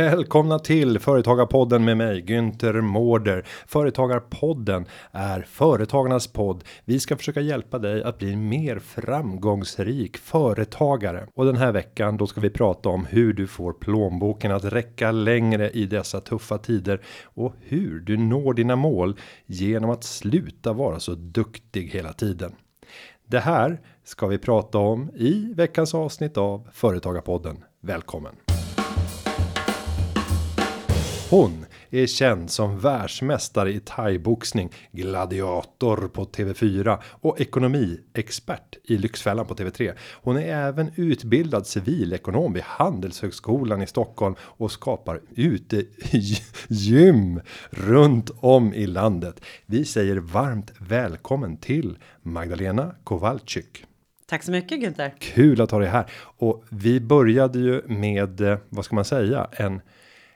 Välkomna till Företagarpodden med mig Günther Mårder. Företagarpodden är företagarnas podd. Vi ska försöka hjälpa dig att bli en mer framgångsrik företagare och den här veckan då ska vi prata om hur du får plånboken att räcka längre i dessa tuffa tider och hur du når dina mål genom att sluta vara så duktig hela tiden. Det här ska vi prata om i veckans avsnitt av Företagarpodden. Välkommen! Hon är känd som världsmästare i thaiboxning, gladiator på TV4 och ekonomiexpert i Lyxfällan på TV3. Hon är även utbildad civilekonom vid Handelshögskolan i Stockholm och skapar ute gym runt om i landet. Vi säger varmt välkommen till Magdalena Kowalczyk. Tack så mycket Günther. Kul att ha dig här och vi började ju med eh, vad ska man säga en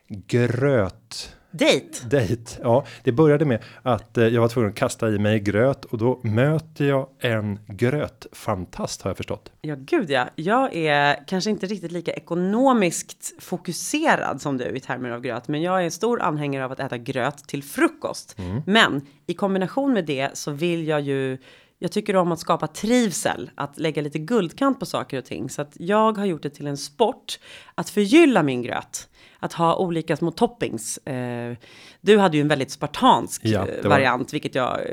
gröt Date. Date. Ja, det började med att eh, jag var tvungen att kasta i mig gröt och då möter jag en grötfantast har jag förstått. Ja, gud ja. Jag är kanske inte riktigt lika ekonomiskt fokuserad som du i termer av gröt, men jag är en stor anhängare av att äta gröt till frukost. Mm. Men i kombination med det så vill jag ju jag tycker om att skapa trivsel, att lägga lite guldkant på saker och ting. Så att jag har gjort det till en sport att förgylla min gröt att ha olika små toppings. Eh, du hade ju en väldigt spartansk ja, eh, variant, vilket jag eh,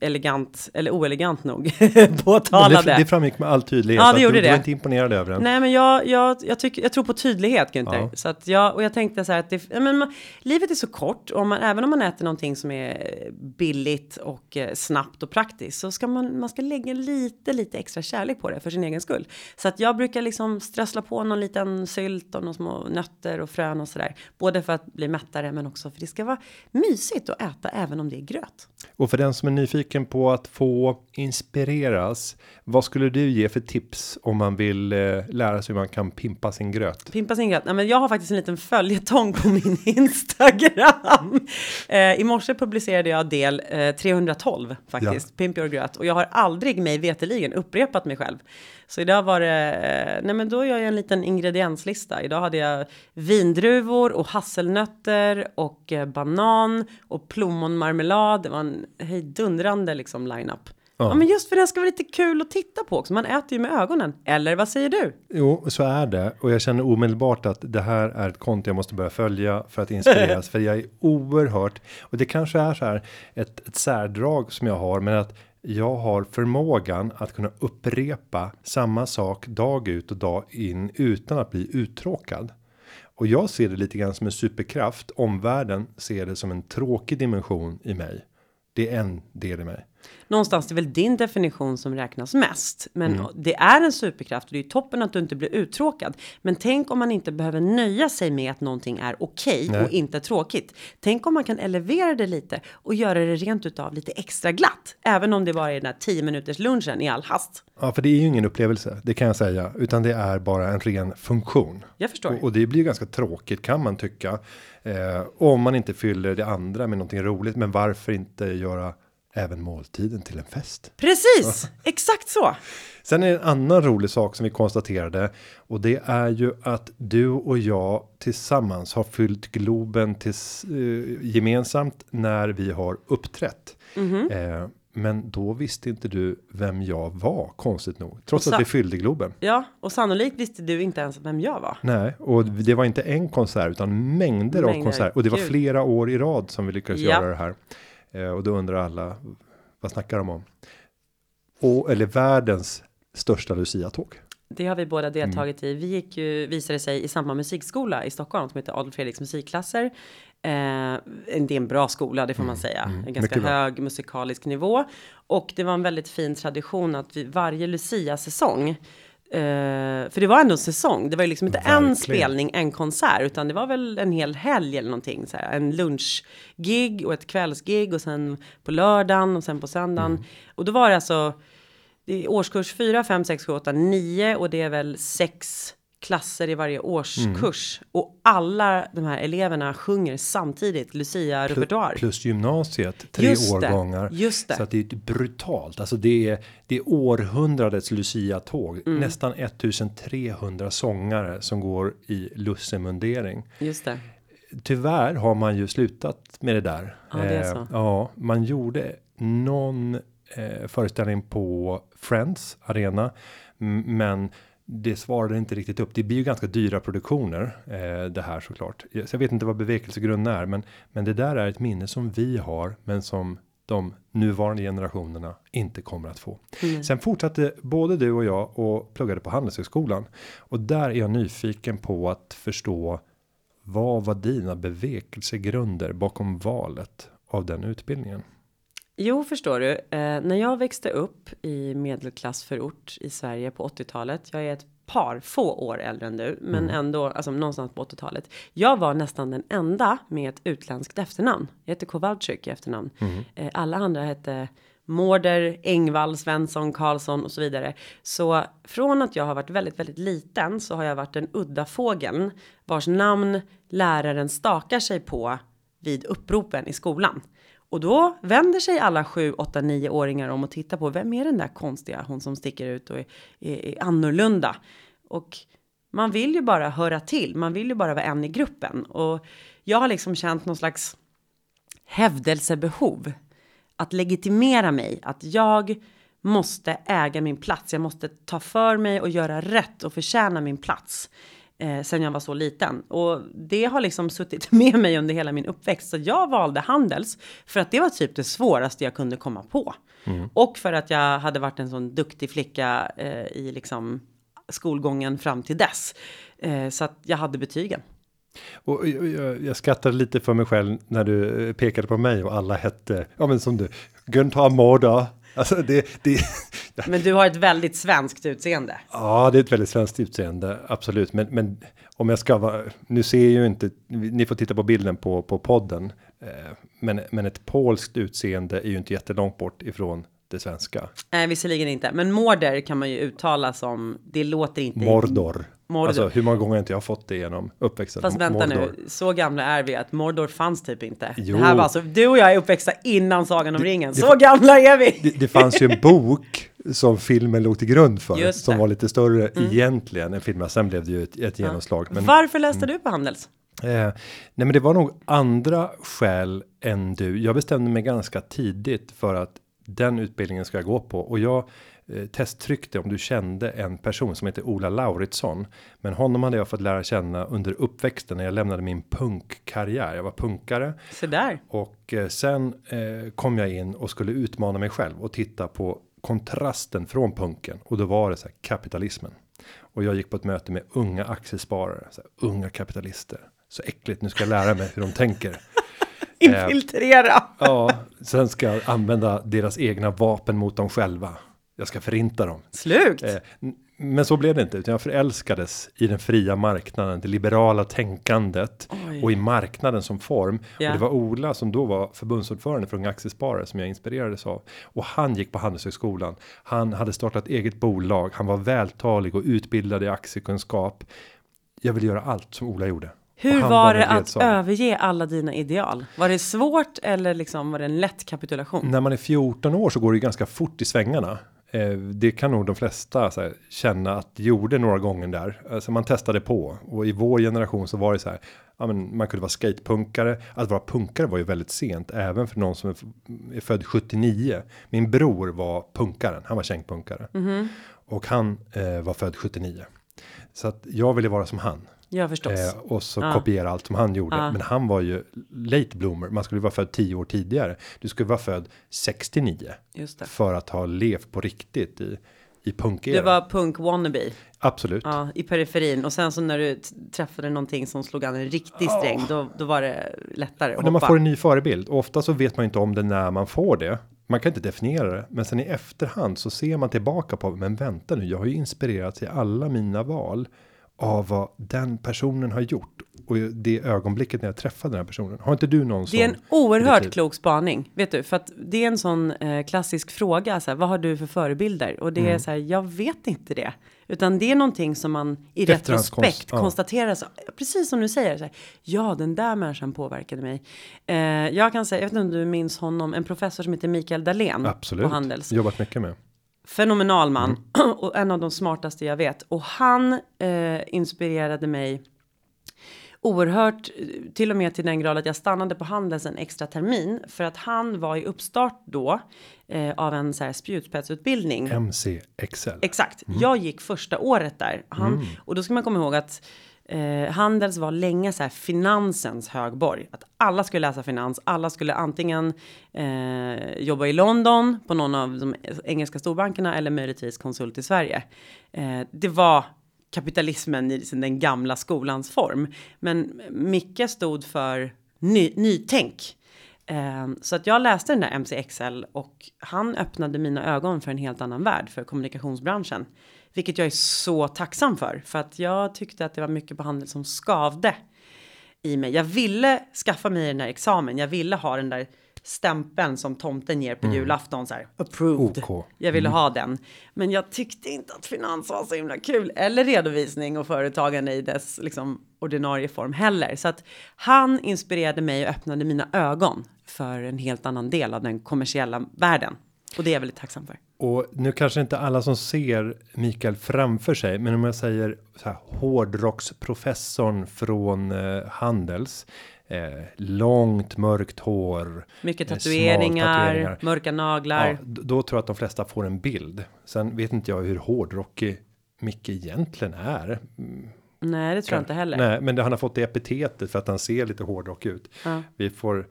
elegant eller oelegant nog påtalade. Det, det framgick med all tydlighet. Ja, det gjorde du, det. Du var inte imponerad över den. Nej, men jag, jag, jag, tycker, jag tror på tydlighet, Günther. Ja. Så att jag, och jag tänkte så här att det, men, man, livet är så kort och man, även om man äter någonting som är billigt och eh, snabbt och praktiskt så ska man, man ska lägga lite, lite extra kärlek på det för sin egen skull. Så att jag brukar liksom strössla på någon liten sylt och några små nötter och frön och sådär. Både för att bli mättare men också för det ska vara mysigt att äta även om det är gröt. Och för den som är nyfiken på att få inspireras. Vad skulle du ge för tips om man vill eh, lära sig hur man kan pimpa sin gröt? Pimpa sin gröt? Nej, men jag har faktiskt en liten följetong på min Instagram. Eh, I morse publicerade jag del eh, 312 faktiskt, ja. Pimp your gröt. Och jag har aldrig mig veteligen upprepat mig själv. Så idag var det, eh, nej men då gör jag en liten ingredienslista. Idag hade jag vindruvor och hasselnötter och eh, banan och plommonmarmelad. Det var en hejdundrande liksom line-up. Ja. ja. men just för det ska vara lite kul att titta på också. Man äter ju med ögonen. Eller vad säger du? Jo, så är det. Och jag känner omedelbart att det här är ett konto jag måste börja följa för att inspireras. för jag är oerhört, och det kanske är så här ett, ett särdrag som jag har, men att jag har förmågan att kunna upprepa samma sak dag ut och dag in utan att bli uttråkad. Och jag ser det lite grann som en superkraft. Omvärlden ser det som en tråkig dimension i mig. Det är en del i mig någonstans det är väl din definition som räknas mest. Men mm. det är en superkraft och det är toppen att du inte blir uttråkad. Men tänk om man inte behöver nöja sig med att någonting är okej okay och inte tråkigt. Tänk om man kan elevera det lite och göra det rent utav lite extra glatt. Även om det bara är den här 10 minuters lunchen i all hast. Ja, för det är ju ingen upplevelse, det kan jag säga, utan det är bara en ren funktion. Jag förstår. Och, och det blir ganska tråkigt kan man tycka. Eh, om man inte fyller det andra med någonting roligt, men varför inte göra även måltiden till en fest. Precis, exakt så. Sen är det en annan rolig sak som vi konstaterade och det är ju att du och jag tillsammans har fyllt Globen till, eh, gemensamt när vi har uppträtt. Mm -hmm. eh, men då visste inte du vem jag var konstigt nog, trots att vi fyllde Globen. Ja, och sannolikt visste du inte ens vem jag var. Nej, och det var inte en konsert utan mängder, mängder. av konserter och det var Gud. flera år i rad som vi lyckades ja. göra det här. Eh, och då undrar alla, vad snackar de om? Och, eller världens största Lucia-tåg. Det har vi båda deltagit mm. i. Vi gick ju, visade sig, i samma musikskola i Stockholm som heter Adolf Fredriks musikklasser. Eh, det är en bra skola, det får mm. man säga. Mm. En ganska hög musikalisk nivå. Och det var en väldigt fin tradition att vi varje Lucia-säsong Uh, för det var ändå en säsong. Det var ju liksom inte Verkligen. en spelning, en konsert, utan det var väl en hel helg eller någonting. Så här, en lunchgig och ett kvällsgig och sen på lördagen och sen på söndagen. Mm. Och då var det alltså det årskurs 4, 5, 6, 7, 8, 9 och det är väl sex klasser i varje årskurs och alla de här eleverna sjunger samtidigt Lucia repertoar. Plus gymnasiet, tre Just det, årgångar. just det. Så att det är brutalt. Alltså det är, det är århundradets Lucia-tåg. Mm. Nästan 1300 sångare som går i lussemundering. Just det. Tyvärr har man ju slutat med det där. Ja, det är Eh, så. ja, man gjorde någon eh, föreställning på Friends Arena. Men det svarade inte riktigt upp. Det blir ju ganska dyra produktioner eh, det här såklart. Så jag vet inte vad bevekelsegrunden är, men men det där är ett minne som vi har, men som de nuvarande generationerna inte kommer att få. Sen fortsatte både du och jag och pluggade på Handelshögskolan och där är jag nyfiken på att förstå vad var dina bevekelsegrunder bakom valet av den utbildningen? Jo, förstår du. Eh, när jag växte upp i medelklassförort i Sverige på 80-talet. Jag är ett par få år äldre än du, men ändå alltså någonstans på 80-talet. Jag var nästan den enda med ett utländskt efternamn. Jag heter Kowalczyk i efternamn. Eh, alla andra hette Mårder, Engvall, Svensson, Karlsson och så vidare. Så från att jag har varit väldigt, väldigt liten så har jag varit den udda fågeln vars namn läraren stakar sig på vid uppropen i skolan. Och då vänder sig alla sju, åtta, nio åringar om och tittar på vem är den där konstiga, hon som sticker ut och är, är, är annorlunda. Och man vill ju bara höra till, man vill ju bara vara en i gruppen. Och jag har liksom känt någon slags hävdelsebehov. Att legitimera mig, att jag måste äga min plats. Jag måste ta för mig och göra rätt och förtjäna min plats. Eh, sen jag var så liten. Och det har liksom suttit med mig under hela min uppväxt. Så jag valde Handels för att det var typ det svåraste jag kunde komma på. Och för att jag hade varit en sån duktig flicka eh, i liksom skolgången fram till dess. Eh, så att jag hade betygen. Och jag, jag, skrattade lite för mig själv när du eh, pekade på mig och alla hette, ja men som du, Günther Mårder. Alltså det, det, Men du har ett väldigt svenskt utseende. ja det är ett väldigt svenskt utseende, absolut. Men, men om jag ska vara, nu ser ju inte, ni får titta på bilden på, på podden. Eh, men, men ett polskt utseende är ju inte jättelångt bort ifrån det svenska. Nej, visserligen inte. Men Mårder kan man ju uttala som, det låter inte... Mordor. Mordor. Alltså hur många gånger har inte jag fått det genom uppväxten? Fast vänta Mordor. nu, så gamla är vi att Mordor fanns typ inte. Jo. Det här var alltså, du och jag är uppväxta innan Sagan om ringen. det- Så gamla är vi! det, det fanns ju en bok som filmen låg till grund för. Som det. Mm. var lite större egentligen än filmen. Sen blev det ju ett, ett genomslag. Men, Varför läste du på Handels? eh, nej men det var nog andra skäl än du. Jag bestämde mig ganska tidigt för att den utbildningen ska jag gå på. Och jag eh, testtryckte om du kände en person som heter Ola Lauritsson. Men honom hade jag fått lära känna under uppväxten när jag lämnade min punkkarriär. Jag var punkare. Så där. Och eh, sen eh, kom jag in och skulle utmana mig själv och titta på kontrasten från punken och då var det så här kapitalismen. Och jag gick på ett möte med unga aktiesparare, så här, unga kapitalister. Så äckligt, nu ska jag lära mig hur de tänker. Infiltrera! Ja, sen ska jag använda deras egna vapen mot dem själva. Jag ska förinta dem. Slugt! Eh, men så blev det inte, utan jag förälskades i den fria marknaden, det liberala tänkandet Oj. och i marknaden som form. Ja. Och det var Ola som då var förbundsordförande för Unga Aktiesparare som jag inspirerades av. Och han gick på Handelshögskolan. Han hade startat eget bolag. Han var vältalig och utbildad i aktiekunskap. Jag ville göra allt som Ola gjorde. Hur var det att ledsagare. överge alla dina ideal? Var det svårt eller liksom var det en lätt kapitulation? När man är 14 år så går det ju ganska fort i svängarna. Eh, det kan nog de flesta här, känna att gjorde några gånger där. Alltså man testade på och i vår generation så var det så här. Ja, men man kunde vara skatepunkare. Att vara punkare var ju väldigt sent, även för någon som är, är född 79. Min bror var punkaren, han var kängpunkare. Och han eh, var född 79. Så att jag ville vara som han. Ja, förstås. Eh, och så Ja. kopiera allt som han gjorde. Ja. Men han var ju late bloomer. Man skulle vara född 10 år tidigare. Du skulle vara född 69 Just det. för att ha levt på riktigt i i punkeran. Du var punk wannabe. Absolut. Ja, i periferin. Och sen så när du träffade någonting som slog an en riktig sträng, då, då var det lättare att Och när man hoppa. får en ny förebild, och ofta så vet man inte om det när man får det. Man kan inte definiera det, men sen i efterhand så ser man tillbaka på, men vänta nu, jag har ju inspirerats i alla mina val av vad den personen har gjort och det ögonblicket när jag träffade den här personen. Har inte du någon Det är en sån oerhört detektiv? klok spaning, vet du, för att det är en sån eh, klassisk fråga. Så här, vad har du för förebilder? Och det Mm. är så här, jag vet inte det, utan det är någonting som man i retrospekt ja. konstaterar. Så, precis som du säger, så här, ja, den där människan påverkade mig. Eh, jag kan säga, jag vet inte om du minns honom, en professor som heter Mikael Dahlén Absolut. på Handels Jobbat mycket med. Fenomenal man Mm. och en av de smartaste jag vet. Och han eh, inspirerade mig oerhört, till och med till den grad att jag stannade på Handels en extra termin för att han var i uppstart då eh, av en så här spjutspetsutbildning. MC Excel. Exakt. Jag gick första året där. Han, Och då ska man komma ihåg att eh, Handels var länge så här finansens högborg. Att alla skulle läsa finans. Alla skulle antingen eh, jobba i London på någon av de engelska storbankerna eller möjligtvis konsult i Sverige. Eh, det var kapitalismen i den gamla skolans form. Men Micke stod för ny, nytänk. Eh, Så att jag läste den där MCXL och han öppnade mina ögon för en helt annan värld för kommunikationsbranschen. Vilket jag är så tacksam för. För att jag tyckte att det var mycket på handel som skavde i mig. Jag ville skaffa mig den där examen. Jag ville ha den där stämpeln som tomten ger på julafton så här approved. OK. Jag ville ha den. Men jag tyckte inte att finans var så himla kul. Eller redovisning och företagande i dess liksom, ordinarie form heller. Så att han inspirerade mig och öppnade mina ögon för en helt annan del av den kommersiella världen. Och det är jag väldigt tacksam för. Och nu kanske inte alla som ser Mikael framför sig, men om jag säger så här hårdrocksprofessorn från eh, Handels. Eh, långt mörkt hår. Mycket eh, tatueringar, tatueringar. mörka naglar. Ja, då tror jag att de flesta får en bild. Sen vet inte jag hur hårdrockig Micke egentligen är. Nej, det tror jag inte heller. Nej, men det, han har fått det epitetet för att han ser lite hårdrock ut. Ja. Vi får.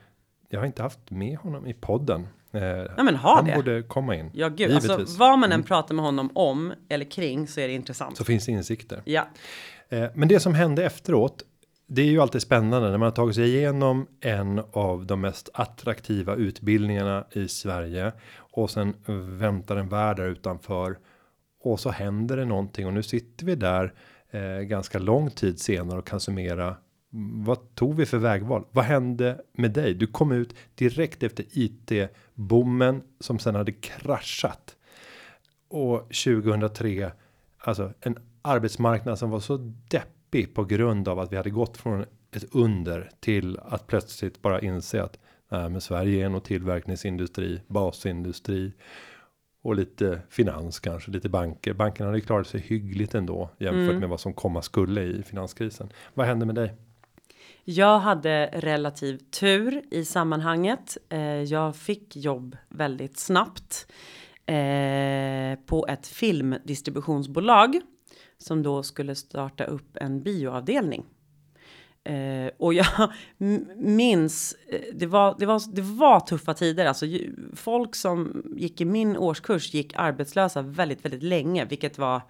Jag har inte haft med honom i podden. Eh, Ja, men ha han det. borde komma in. Ja, gud, Givetvis. Mm. alltså vad man än pratar med honom om eller kring så är det intressant. Så finns det insikter. Ja, Eh, Men det som hände efteråt. Det är ju alltid spännande när man har tagit sig igenom en av de mest attraktiva utbildningarna i Sverige och sen väntar en värld där utanför och så händer det någonting och nu sitter vi där eh, ganska lång tid senare och kan summera. Mm, Vad tog vi för vägval? Vad hände med dig? Du kom ut direkt efter IT bommen som sen hade kraschat och 2003 alltså en arbetsmarknad som var så deppig på grund av att vi hade gått från ett under till att plötsligt bara inse att nej, men Sverige är nog tillverkningsindustri, basindustri och lite finans kanske lite banker. Bankerna hade ju klarat sig hyggligt ändå jämfört med vad som komma skulle i finanskrisen. Vad hände med dig? Jag hade relativ tur i sammanhanget. Eh, jag fick jobb väldigt snabbt eh, på ett filmdistributionsbolag som då skulle starta upp en bioavdelning. Eh, och jag minns, eh, det var, det, var, det var tuffa tider. Alltså, folk som gick i min årskurs gick arbetslösa väldigt, väldigt länge, vilket var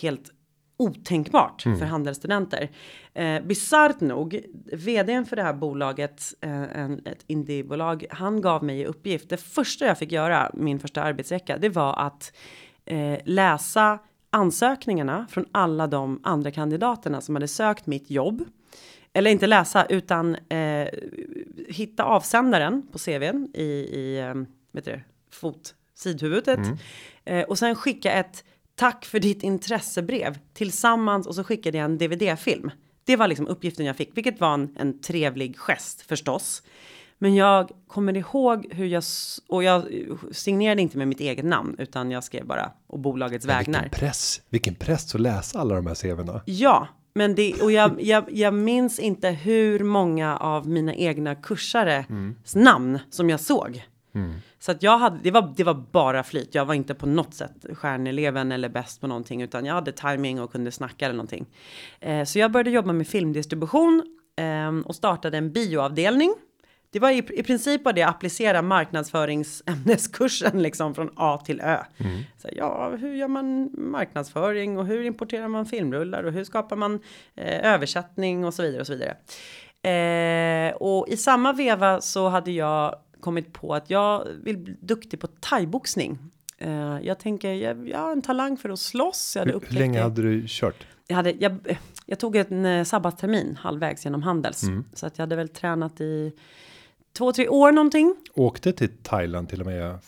helt otänkbart för handelsstudenter. Eh, Bisarrt nog, vdn för det här bolaget, eh, en, ett indiebolag, han gav mig i uppgift. Det första jag fick göra, min första arbetsvecka, det var att eh, läsa ansökningarna från alla de andra kandidaterna som hade sökt mitt jobb. Eller inte läsa, utan eh, hitta avsändaren på CVn i, i eh, vet du, fot, sidhuvudet. Eh, och sen skicka ett tack för ditt intressebrev tillsammans och så skickade jag en DVD-film. Det var liksom uppgiften jag fick, vilket var en, en trevlig gest förstås. Men jag kommer ihåg hur jag, och jag signerade inte med mitt eget namn, utan jag skrev bara och bolagets vägnar. Vilken press, vilken press att läsa alla de här CVna. Ja, men det, och jag, jag, jag minns inte hur många av mina egna kursares namn som jag såg. Så att jag hade, det var, det var bara flyt. Jag var inte på något sätt stjärneleven eller bäst på någonting, utan jag hade timing och kunde snacka eller någonting. Eh, så jag började jobba med filmdistribution ehm, och startade en bioavdelning. Det var i, i princip bara det att applicera marknadsföringsämneskursen liksom från A till Ö. Så, ja, hur gör man marknadsföring och hur importerar man filmrullar och hur skapar man eh, översättning och så vidare och så vidare. Eh, och i samma veva så hade jag kommit på att jag vill bli duktig på thaiboxning. Eh, jag tänker, jag, jag har en talang för att slåss. Jag hade Hur, hur länge hade du kört? jag, hade, jag, jag tog en eh, sabbattermin halvvägs genom Handels. Mm. Så att jag hade väl tränat i två, tre år någonting. Åkte till Thailand till och med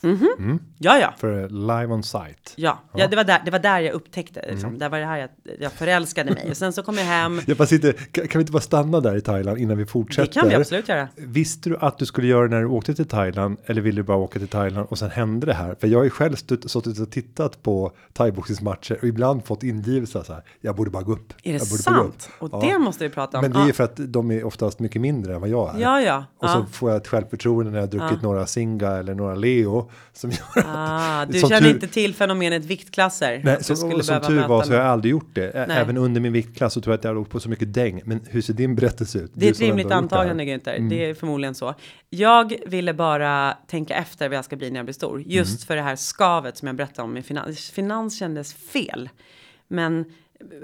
Ja, ja. för live on site. Ja, ja. det, var där, det var där jag upptäckte, liksom. Mm. där var det här jag, jag förälskade mig. Och sen så kom jag hem. Jag bara sitter, kan, kan vi inte bara stanna där i Thailand innan vi fortsätter? Det kan vi absolut göra. Visste du att du skulle göra när du åkte till Thailand eller ville du bara åka till Thailand och sen hände det här? För jag har ju själv stutt, suttit och tittat på thaiboxningsmatcher och ibland fått ingivelser så här. Jag borde bara gå upp. Är det jag borde bara gå upp." sant? Och Ja. det måste vi prata om. Men det är för att de är oftast mycket mindre än vad jag är. Ja, ja. Och så får jag ett självförtroende när jag har druckit några Singa eller några Leo. Som gör att, Ah, du Som känner tur- inte till fenomenet viktklasser? Nej, Att du som, som behöva tur var så har jag aldrig gjort det. Nej. Även under min viktklass så tror jag att jag har åkt på så mycket däng. Men hur ser din berättelse ut? Det är ett som rimligt antagande Günther. Mm. Det är förmodligen så. Jag ville bara tänka efter vad jag ska bli när jag blir stor. Just Mm. för det här skavet som jag berättade om i finans. Finans kändes fel. Men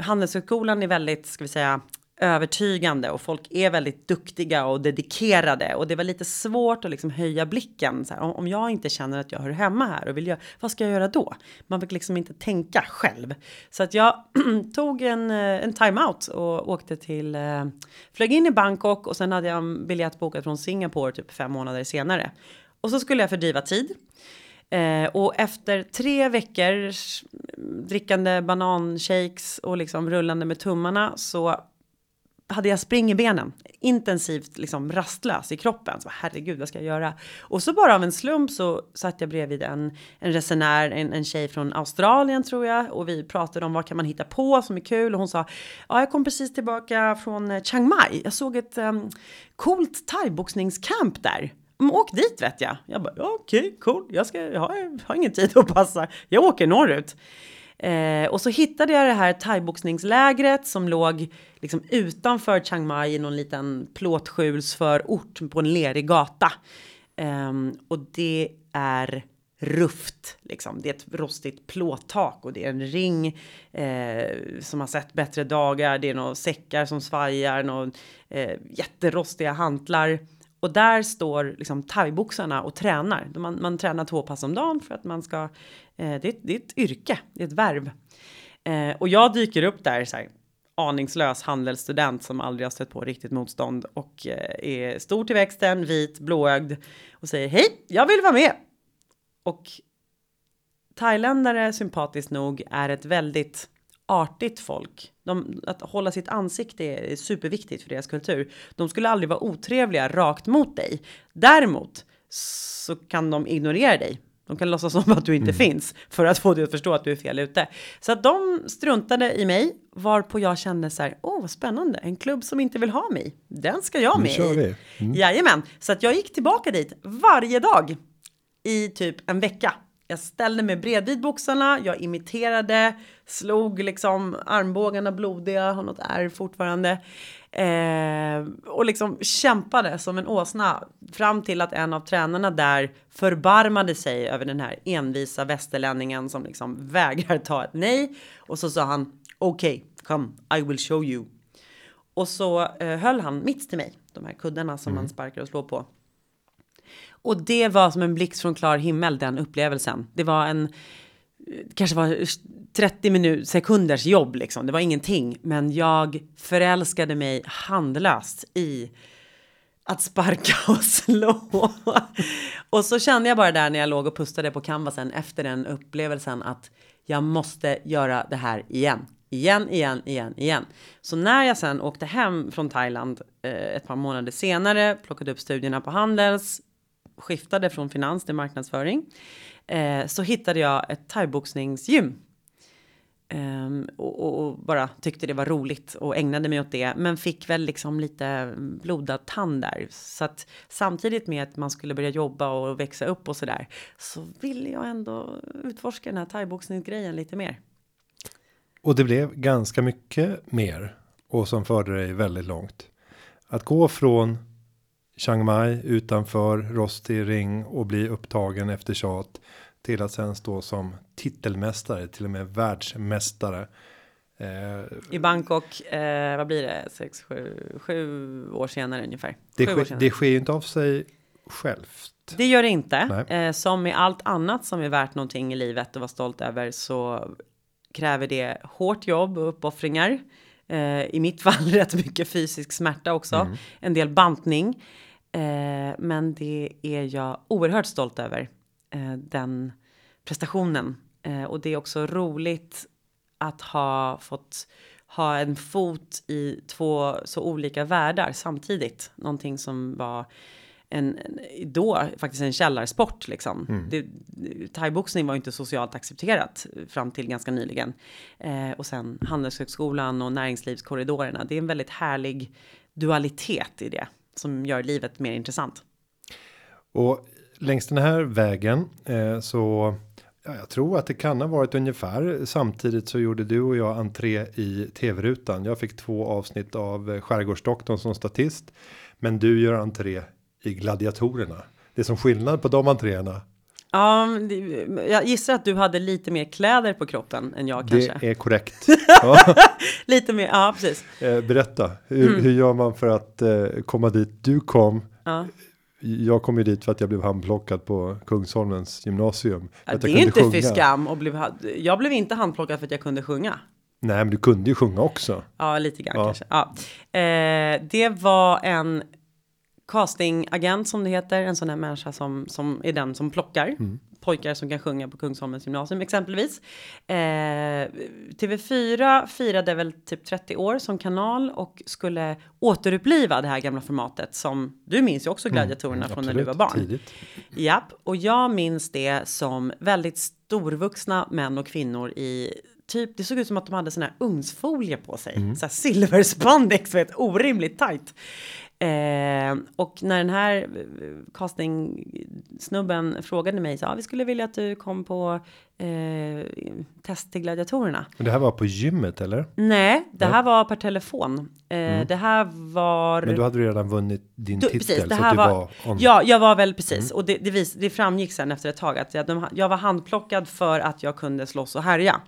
Handelshögskolan är väldigt, ska vi säga, övertygande och folk är väldigt duktiga och dedikerade och det var lite svårt att liksom höja blicken. Så här, om- jag inte känner att jag hör hemma här och vill jag, vad ska jag göra då? Man fick liksom inte tänka själv. Så att jag tog en, eh, en timeout och åkte till, eh, flög in i Bangkok och sen hade jag en biljett bokad från Singapore typ fem månader senare. Och så skulle jag fördriva tid. Eh, och efter tre veckors mm, drickande bananshakes och liksom rullande med tummarna så hade jag spring i benen, intensivt liksom rastlös i kroppen. Så herregud, vad ska jag göra? Och så bara av en slump så satt jag bredvid en, en resenär, en, en tjej från Australien tror jag. Och vi pratade om vad kan man hitta på som är kul. Och hon sa, ja jag kom precis tillbaka från eh, Chiang Mai. Jag såg ett um, coolt thaiboxningscamp där. Men åk dit vet jag. Jag bara, okej, okej, cool. Jag, ska, jag, har, jag har ingen tid att passa. Jag åker norrut. Eh, och så hittade jag det här thaiboxningslägret som låg liksom utanför Chiang Mai i någon liten plåtskjulsförort på en lerig gata. Eh, och det är ruft, liksom. Det är ett rostigt plåttak och det är en ring eh, som har sett bättre dagar. Det är några säckar som svajar, några eh, jätterostiga hantlar. Och där står liksom thaiboxarna och tränar. Man, man tränar två pass om dagen för att man ska... Eh, det, är, ett- det är ett yrke, det är ett värv. Eh, och jag dyker upp där så här, aningslös handelsstudent som aldrig har stött på riktigt motstånd och eh, är stor till växten, vit, blåögd och säger hej, jag vill vara med. Och thailändare, sympatiskt nog, är ett väldigt artigt folk. De, att hålla sitt ansikte är superviktigt för deras kultur. De skulle aldrig vara otrevliga rakt mot dig. Däremot så kan de ignorera dig. De kan låtsas som att du inte finns för att få dig att förstå att du är fel ute. Så att de struntade i mig varpå jag kände så här. Åh, vad spännande. En klubb som inte vill ha mig. Den ska jag med i. Mm. Jajamän. Så att jag gick tillbaka dit varje dag i typ en vecka. Jag ställde mig bredvid boxarna, jag imiterade, slog liksom armbågarna blodiga, har något ärr fortfarande. Eh, och liksom kämpade som en åsna fram till att en av tränarna där förbarmade sig över den här envisa västerlänningen som liksom vägrar ta ett nej. Och så sa han okej, okay, come, I will show you. Och så eh, höll han mitt till mig, de här kuddarna som man sparkar och slår på. Och det var som en blixt från klar himmel, den upplevelsen. Det var en, kanske var 30 minut, sekunders jobb liksom. Det var ingenting. Men jag förälskade mig handlöst i att sparka och slå. och så kände jag bara där när jag låg och pustade på canvasen efter den upplevelsen att jag måste göra det här igen. Igen, igen, igen, igen. Så när jag sen åkte hem från Thailand eh, ett par månader senare, plockade upp studierna på Handels, skiftade från finans till marknadsföring, eh, så hittade jag ett thaiboxningsgym. Ehm, och, och, och bara tyckte det var roligt och ägnade mig åt det, men fick väl liksom lite blodad tand där. Så att samtidigt med att man skulle börja jobba och växa upp och så där, så ville jag ändå utforska den här thaiboxningsgrejen lite mer. Och det blev ganska mycket mer och som förde dig väldigt långt. Att gå från Chiang Mai utanför rostig ring och bli upptagen efter tjat till att sen stå som titelmästare, till och med världsmästare. Eh, I Bangkok, eh, vad blir det, sex, sju, sju år senare ungefär. det, sker, senare. det sker ju inte av sig självt. Det gör det inte. Eh, som med allt annat som är värt någonting i livet och vara stolt över så kräver det hårt jobb och uppoffringar. Eh, I mitt fall rätt mycket fysisk smärta också, Mm. en del bantning. Eh, men det är jag oerhört stolt över, eh, den prestationen. Eh, och det är också roligt att ha fått ha en fot i två så olika världar samtidigt. Någonting som var en, då faktiskt en källarsport liksom. Det, thaiboxning var ju inte socialt accepterat fram till ganska nyligen. Eh, och sen Handelshögskolan och näringslivskorridorerna. Det är en väldigt härlig dualitet i det som gör livet mer intressant. Och längs den här vägen eh, så ja, jag tror att det kan ha varit ungefär samtidigt så gjorde du och jag entré i tv-rutan. Jag fick två avsnitt av eh, Skärgårdsdoktorn som statist, men du gör entré i Gladiatorerna. Det är som skillnad på de entréerna. Ja, det- jag gissar att du hade lite mer kläder på kroppen än jag Det kanske. är korrekt. Ja, Lite mer, ja precis. eh, berätta, hur, hur gör man för att eh, komma dit du kom? Ja. Jag kom ju dit för att jag blev handplockad på Kungsholmens gymnasium. för Ja, det är inte för sjunga. skam och blev, jag blev inte handplockad för att jag kunde sjunga. Nej, men du kunde ju sjunga också. Ja, lite grann Ja. kanske. Ja. Eh, det var en castingagent som det heter, en sån här människa som, som är den som plockar Mm. pojkar som kan sjunga på Kungsholmens gymnasium exempelvis. Eh, TV4 firade väl typ 30 år som kanal och skulle återuppliva det här gamla formatet som du minns ju också gladiatorerna från när du var barn. Mm, Tidigt. Japp, och jag minns det som väldigt storvuxna män och kvinnor i typ, det såg ut som att de hade sån här ugnsfolie på sig. Mm. Så här silverspandex, vet, orimligt tajt. Eh, och när den här eh, castingsnubben frågade mig så ja, vi skulle vilja att du kom på eh, test till gladiatorerna. Men det här var på gymmet eller? Nej, det här var per telefon. Eh, Det här var... Men du hade redan vunnit din Du- titel precis, det här var- var, on. Ja, jag var väl precis. Och det, det, vis, det framgick sen efter ett tag att jag, de, jag var handplockad för att jag kunde slåss och härja.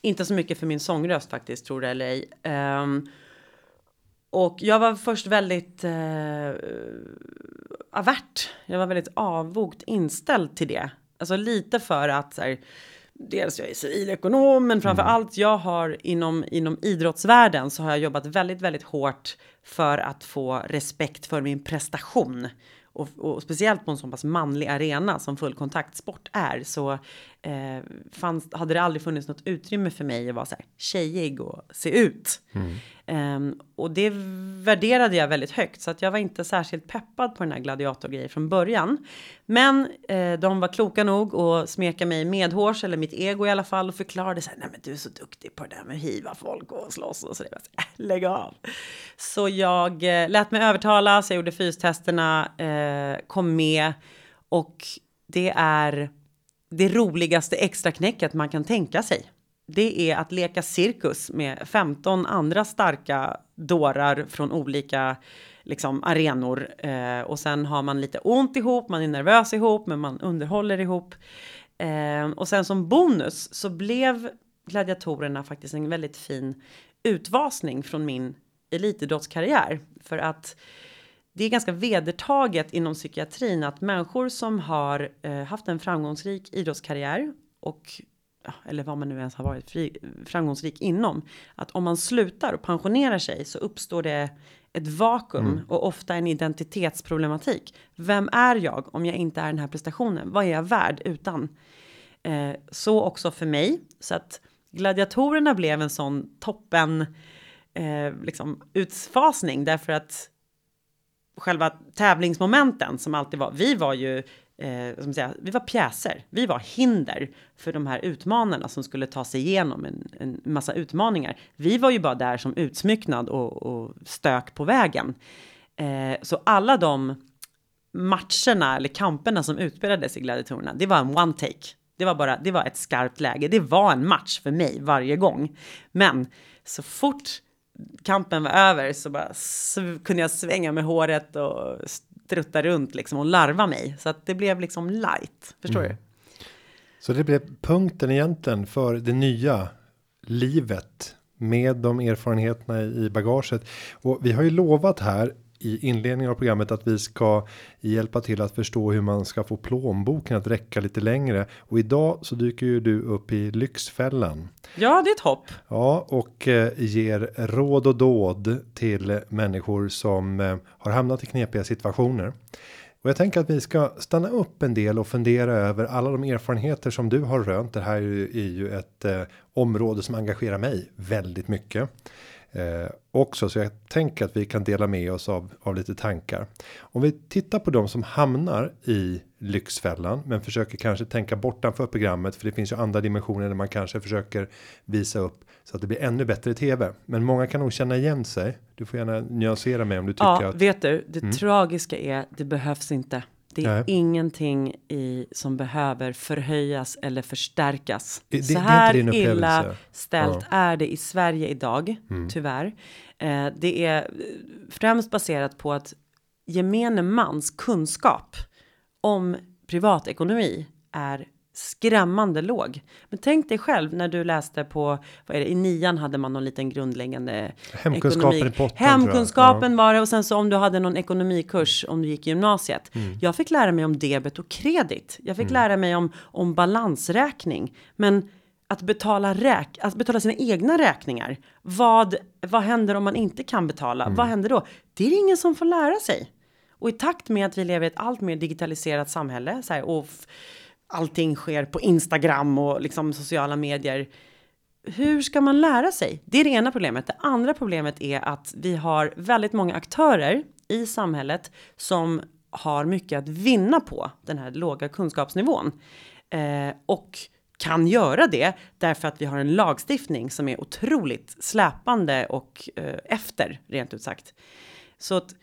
Inte så mycket för min sångröst faktiskt, tror det eller ej. Ehm, och jag var först väldigt eh, avert. Jag var väldigt avvokt inställd till det. Alltså lite för att så här, dels jag är civilekonom, men framför allt jag har inom, inom idrottsvärlden så har jag jobbat väldigt, väldigt hårt för att få respekt för min prestation. Och, och speciellt på en så pass manlig arena som fullkontaktsport är så eh, fanns, hade det aldrig funnits något utrymme för mig att vara så här tjejig och se ut. Ehm, och det värderade jag väldigt högt så att jag var inte särskilt peppad på den här gladiatorgrejen från början. Men eh, de var kloka nog att smeka mig medhårs eller mitt ego i alla fall och förklarade så här, nej men du är så duktig på det där med att hiva folk och slåss och så. Bara, äh, lägg av. Så jag eh, lät mig övertalas, jag gjorde fystesterna, eh, kom med och det är det roligaste extraknäcket man kan tänka sig. Det är att leka cirkus med 15 andra starka dårar från olika liksom, arenor. Eh, och sen har man lite ont ihop, man är nervös ihop, men man underhåller ihop. Eh, och sen som bonus så blev gladiatorerna faktiskt en väldigt fin utvasning från min elitidrottskarriär. För att det är ganska vedertaget inom psykiatrin att människor som har eh, haft en framgångsrik idrottskarriär och eller vad man nu ens har varit fri, framgångsrik inom. Att om man slutar och pensionerar sig så uppstår det ett vakuum och ofta en identitetsproblematik. Vem är jag om jag inte är den här prestationen? Vad är jag värd utan? Eh, så också för mig. Så att gladiatorerna blev en sån toppen eh, liksom utfasning därför att själva tävlingsmomenten som alltid var, vi var ju eh, som säga, vi var pjäser, vi var hinder för de här utmanarna som skulle ta sig igenom en, en massa utmaningar. Vi var ju bara där som utsmycknad och, och stök på vägen. Eh, så alla de matcherna eller kamperna som utspelades i gladiatorerna, det var en one take. Det var bara, det var ett skarpt läge. Det var en match för mig varje gång. Men så fort kampen var över så bara kunde jag svänga med håret och strutta runt liksom och larva mig. Så att det blev liksom light. Förstår du? Så det blev punkten egentligen för det nya livet med de erfarenheterna i bagaget. Och vi har ju lovat här i inledningen av programmet att vi ska hjälpa till att förstå hur man ska få plånboken att räcka lite längre och idag så dyker ju du upp i Lyxfällan. Ja, det är ett hopp. Ja, och eh, ger råd och dåd till människor som eh, har hamnat i knepiga situationer. Och jag tänker att vi ska stanna upp en del och fundera över alla de erfarenheter som du har rönt. Det här är ju, är ju ett eh, område som engagerar mig väldigt mycket. Eh, också så jag tänker att vi kan dela med oss av, av lite tankar. Om vi tittar på de som hamnar i Lyxfällan men försöker kanske tänka bortanför programmet för det finns ju andra dimensioner där man kanske försöker visa upp så att det blir ännu bättre tv. Men många kan nog känna igen sig. Du får gärna nyansera mig om du tycker Ja, att vet du, det tragiska är det behövs inte. Det är Nej. ingenting i som behöver förhöjas eller förstärkas. Det- det- Så det är här din illa ställt är det i Sverige idag, Mm. tyvärr. Eh, det är främst baserat på att gemene mans kunskap om privatekonomi är skrämmande låg. Men tänk dig själv när du läste på, vad är det, i nian hade man någon liten grundläggande Hemkunskapen ekonomi. i jag. Hemkunskapen var det och sen så om du hade någon ekonomikurs om du gick i gymnasiet. Mm. Jag fick lära mig om debet och kredit. Jag fick lära mig om, om balansräkning. Men att betala, räk, att betala sina egna räkningar. Vad, vad händer om man inte kan betala? Mm. Vad händer då? Det är ingen som får lära sig. Och i takt med att vi lever i ett allt mer digitaliserat samhälle så här, och allting sker på Instagram och liksom sociala medier. Hur ska man lära sig? Det är det ena problemet. Det andra problemet är att vi har väldigt många aktörer i samhället som har mycket att vinna på den här låga kunskapsnivån. Eh, och kan göra det därför att vi har en lagstiftning som är otroligt släpande och eh, efter, rent ut sagt. Så att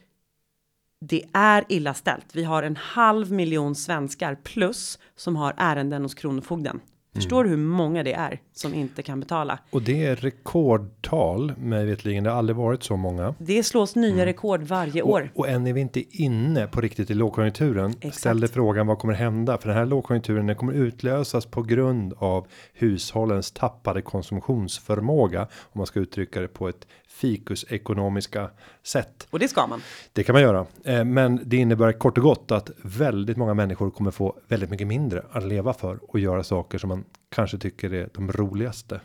det är illa ställt. Vi har en halv miljon svenskar plus som har ärenden hos Kronofogden. Förstår du hur många det är som inte kan betala? Och det är rekordtal mig vetligen. Det har aldrig varit så många. Det slås nya rekord varje år. Och, och än är vi inte inne på riktigt i lågkonjunkturen. Exakt. Ställde frågan vad kommer hända? För den här lågkonjunkturen den kommer utlösas på grund av hushållens tappade konsumtionsförmåga. Om man ska uttrycka det på ett fikusekonomiska sätt. Och det ska man. Det kan man göra, Eh, men det innebär kort och gott att väldigt många människor kommer få väldigt mycket mindre att leva för och göra saker som man kanske tycker är de roligaste.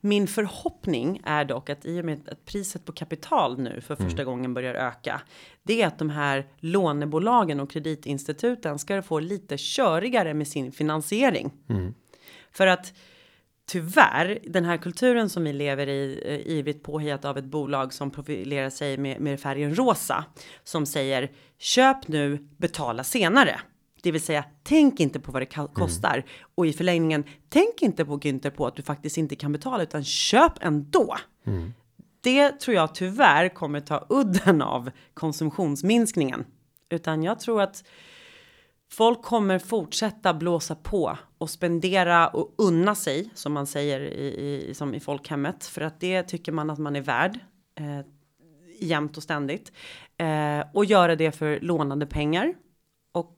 Min förhoppning är dock att i och med att priset på kapital nu för första gången börjar öka. Det är att de här lånebolagen och kreditinstituten ska få lite körigare med sin finansiering. För att tyvärr den här kulturen som vi lever i eh, ivrigt påhejat av ett bolag som profilerar sig med, med färgen rosa som säger köp nu betala senare. Det vill säga tänk inte på vad det ka- kostar. Och i förlängningen tänk inte på Günther på att du faktiskt inte kan betala utan köp ändå. Det tror jag tyvärr kommer ta udden av konsumtionsminskningen. Utan jag tror att Folk kommer fortsätta blåsa på och spendera och unna sig som man säger i, i, som i folkhemmet. För att det tycker man att man är värd eh, jämt och ständigt. Eh, och göra det för lånade pengar. Och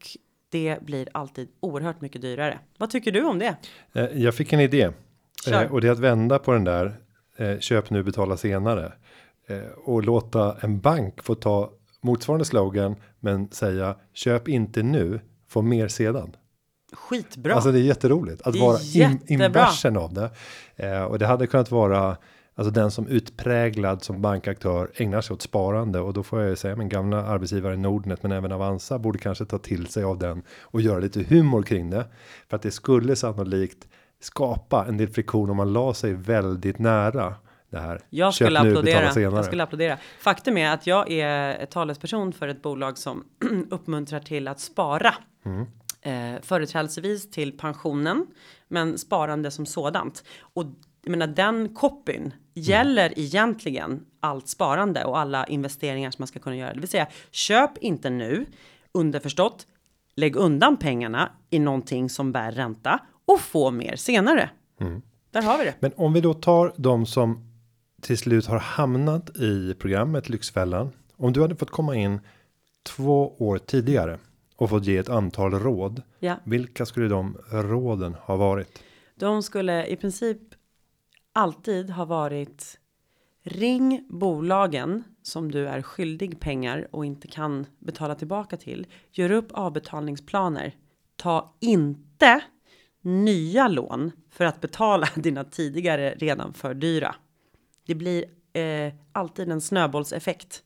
det blir alltid oerhört mycket dyrare. Vad tycker du om det? Eh, Jag fick en idé Kör. Eh, och det är att vända på den där. eh, Köp nu betala senare och låta en bank få ta motsvarande slogan, men säga köp inte nu, få mer sedan. Skitbra. Alltså det är jätteroligt att Det vara in, inversen av det. Eh, och det hade kunnat vara alltså den som utpräglad som bankaktör ägnar sig åt sparande och då får jag ju säga min gamla arbetsgivare Nordnet men även Avanza borde kanske ta till sig av den och göra lite humor kring det för att det skulle sannolikt skapa en del friktion om man la sig väldigt nära det här. Jag Köp skulle nu, applådera. Jag skulle applådera. Faktum är att jag är talesperson för ett bolag som uppmuntrar till att spara. Mm. Eh, företrädesvis till pensionen, men sparande som sådant. Och jag menar den copyn gäller egentligen allt sparande och alla investeringar som man ska kunna göra. Det vill säga köp inte nu underförstått. Lägg undan pengarna i någonting som bär ränta och få mer senare. Mm. Där har vi det. Men om vi då tar de som till slut har hamnat i programmet Lyxfällan. Om du hade fått komma in två år tidigare och fått ge ett antal råd. Ja. Vilka skulle de råden ha varit? De skulle i princip alltid har varit Ring bolagen som du är skyldig pengar och inte kan betala tillbaka till. Gör upp avbetalningsplaner. Ta inte nya lån för att betala dina tidigare redan för dyra. Det blir eh, alltid en snöbollseffekt.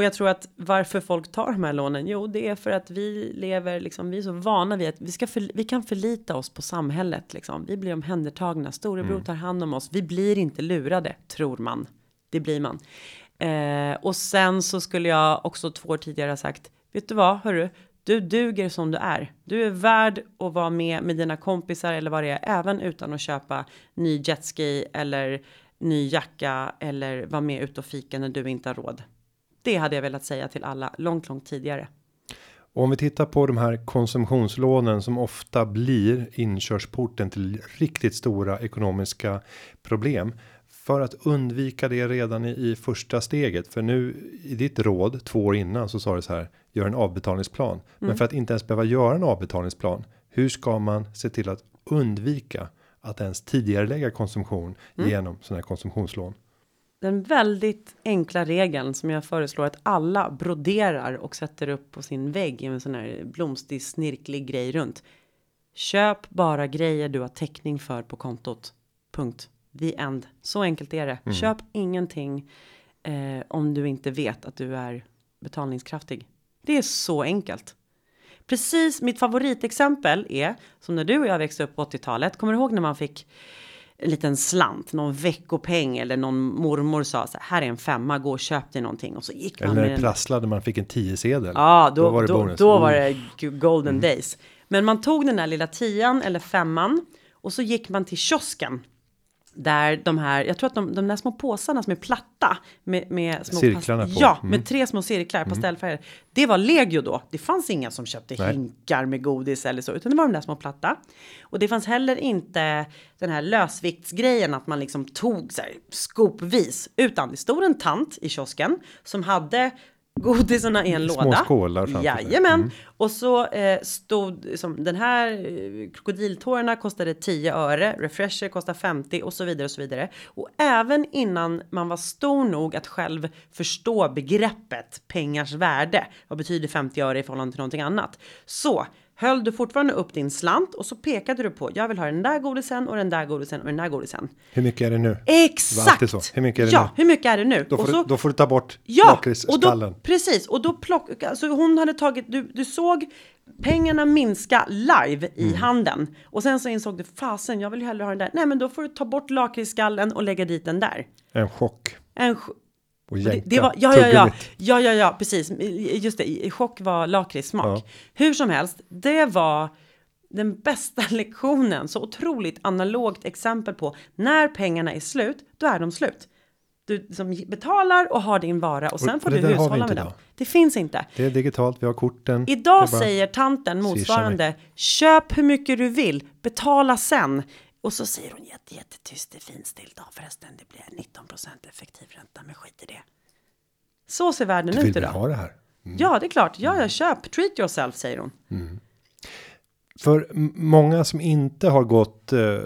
Och jag tror att varför folk tar de här lånen? Jo, det är för att vi lever liksom. Vi är så vana vid att vi ska för, vi kan förlita oss på samhället liksom. Vi blir omhändertagna. Storebror mm. tar hand om oss. Vi blir inte lurade tror man. Det blir man. Eh, och sen så skulle jag också två år tidigare ha sagt. Vet du vad, hörru? Du duger som du är. Du är värd att vara med med dina kompisar eller vad det är, även utan att köpa ny jetski eller ny jacka eller vara med ut och fika när du inte har råd. Det hade jag velat säga till alla långt, långt tidigare. Och om vi tittar på de här konsumtionslånen som ofta blir inkörsporten till riktigt stora ekonomiska problem. För att undvika det redan i, i första steget. För nu i ditt råd två år innan så sa du så här. Gör en avbetalningsplan. Mm. Men för att inte ens behöva göra en avbetalningsplan. Hur ska man se till att undvika att ens tidigare lägga konsumtion mm. genom sådana här konsumtionslån? Den väldigt enkla regeln som jag föreslår att alla broderar och sätter upp på sin vägg i en sån här blomstig snirklig grej runt. Köp bara grejer du har täckning för på kontot. Punkt. The end. Så enkelt är det. Mm. Köp ingenting eh, om du inte vet att du är betalningskraftig. Det är så enkelt. Precis mitt favoritexempel är som när du och jag växte upp på 80-talet. Kommer du ihåg när man fick liten slant, någon veckopeng eller någon mormor sa så här är en femma, gå och köp dig någonting och så gick man. Eller när det prasslade man fick en tio sedel. Ja, då, då var det, då, då var det golden mm. days. Men man tog den där lilla tian eller femman och så gick man till kiosken där de här, jag tror att de, de där små påsarna som är platta med, med små cirklarna på. Ja, mm. med tre små cirklar, mm. pastellfärger. Det var legio då. Det fanns inga som köpte Nej. hinkar med godis eller så, utan det var de där små platta. Och det fanns heller inte den här lösviktsgrejen att man liksom tog så här skopvis, utan det stod en tant i kiosken som hade godisarna i en Små låda. skålar Jajamän. Mm. Och så eh, stod som den här eh, krokodiltårarna kostade 10 öre, refresher kostar 50 och så vidare och så vidare. Och även innan man var stor nog att själv förstå begreppet pengars värde. Vad betyder 50 öre i förhållande till någonting annat? Så höll du fortfarande upp din slant och så pekade du på jag vill ha den där godisen och den där godisen och den där godisen. Hur mycket är det nu? Exakt! Så. Hur mycket är det ja, nu? hur mycket är det nu? Då får, så, du, då får du ta bort ja, lakritsskallen. Precis, och då plock, alltså hon hade tagit, du, du såg pengarna minska live i mm. handen. Och sen så insåg du, fasen jag vill ju hellre ha den där. Nej men då får du ta bort lakritsskallen och lägga dit den där. En chock. En chock. Och jänka, det, det var, ja, ja, ja, ja, ja, ja, precis. Just det, chock var lakritssmak. Ja. Hur som helst, det var den bästa lektionen, så otroligt analogt exempel på när pengarna är slut, då är de slut. Du som betalar och har din vara och sen och, får och du hushålla med den. Det finns inte. Det är digitalt, vi har korten. Idag säger tanten motsvarande, köp hur mycket du vill, betala sen. Och så säger hon jätte, jättetyst, är finstilt. Ja förresten, det blir 19 effektiv ränta, men skit i det. Så ser världen ut idag. ha det här. Mm. Ja, det är klart. Ja, ja, köp. Treat yourself, säger hon. Mm. För många som inte har gått eh,